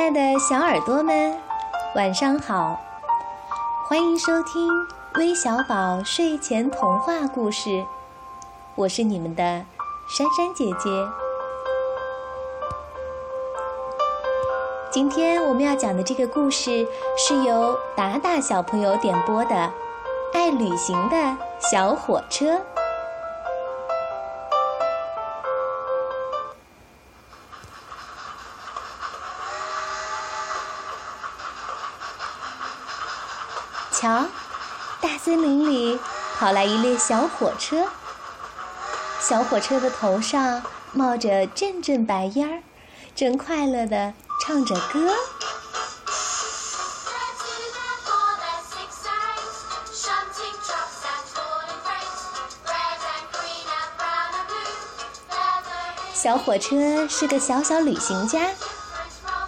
亲爱的小耳朵们，晚上好！欢迎收听微小宝睡前童话故事，我是你们的珊珊姐姐。今天我们要讲的这个故事是由达达小朋友点播的《爱旅行的小火车》。瞧，大森林里跑来一列小火车。小火车的头上冒着阵阵白烟儿，正快乐地唱着歌。小火车是个小小旅行家，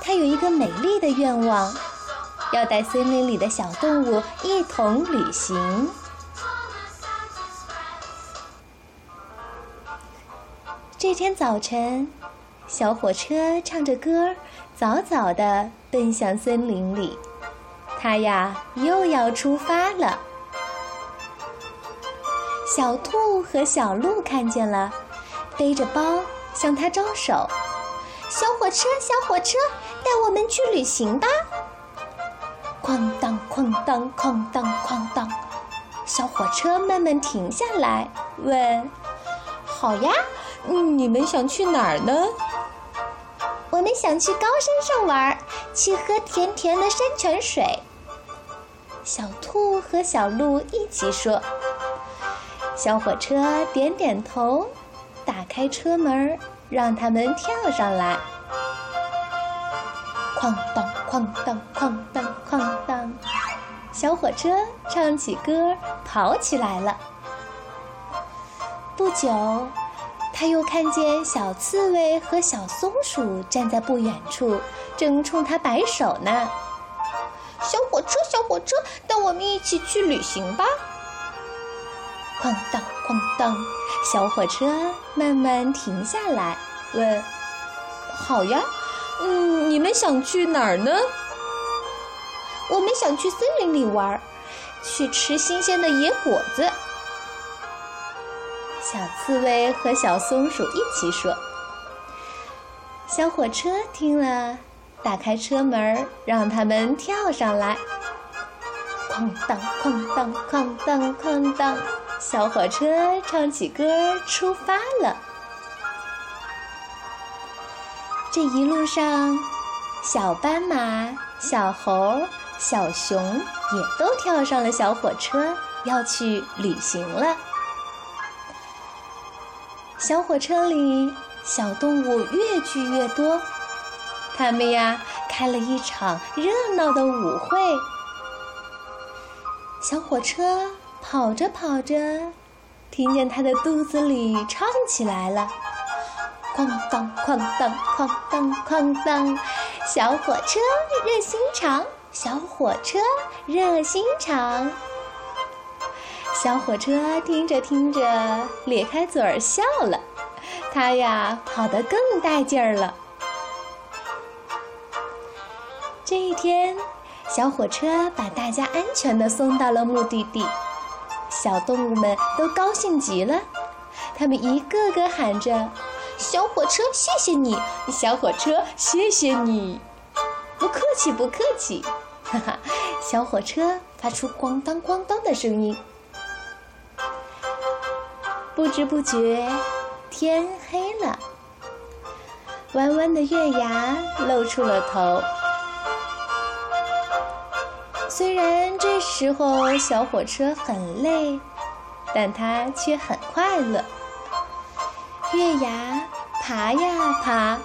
它有一个美丽的愿望。要带森林里的小动物一同旅行。这天早晨，小火车唱着歌，早早的奔向森林里。它呀，又要出发了。小兔和小鹿看见了，背着包向它招手：“小火车，小火车，带我们去旅行吧！”哐当哐当哐当哐当，小火车慢慢停下来，问：“好呀，你们想去哪儿呢？”“我们想去高山上玩，去喝甜甜的山泉水。”小兔和小鹿一起说。小火车点点头，打开车门，让他们跳上来。哐当哐当哐当哐当，小火车唱起歌，跑起来了。不久，他又看见小刺猬和小松鼠站在不远处，正冲他摆手呢。小火车，小火车，带我们一起去旅行吧！哐当哐当，小火车慢慢停下来，问：“好呀。”嗯，你们想去哪儿呢？我们想去森林里玩，去吃新鲜的野果子。小刺猬和小松鼠一起说。小火车听了，打开车门，让他们跳上来。哐当哐当哐当哐当，小火车唱起歌，出发了。这一路上，小斑马、小猴、小熊也都跳上了小火车，要去旅行了。小火车里，小动物越聚越多，他们呀开了一场热闹的舞会。小火车跑着跑着，听见它的肚子里唱起来了。哐当哐当哐当哐当，小火车热心肠，小火车热心肠。小火车听着听着，咧开嘴儿笑了，它呀跑得更带劲儿了。这一天，小火车把大家安全地送到了目的地，小动物们都高兴极了，他们一个个喊着。小火车，谢谢你！小火车，谢谢你！不客气，不客气！哈哈，小火车发出咣当咣当的声音。不知不觉，天黑了，弯弯的月牙露出了头。虽然这时候小火车很累，但它却很快乐。月牙爬呀爬，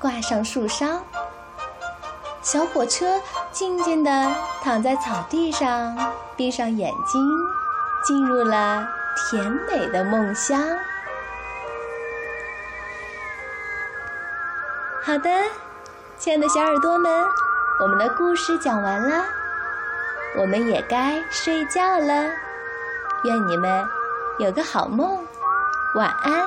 挂上树梢。小火车静静地躺在草地上，闭上眼睛，进入了甜美的梦乡。好的，亲爱的小耳朵们，我们的故事讲完了，我们也该睡觉了。愿你们有个好梦，晚安。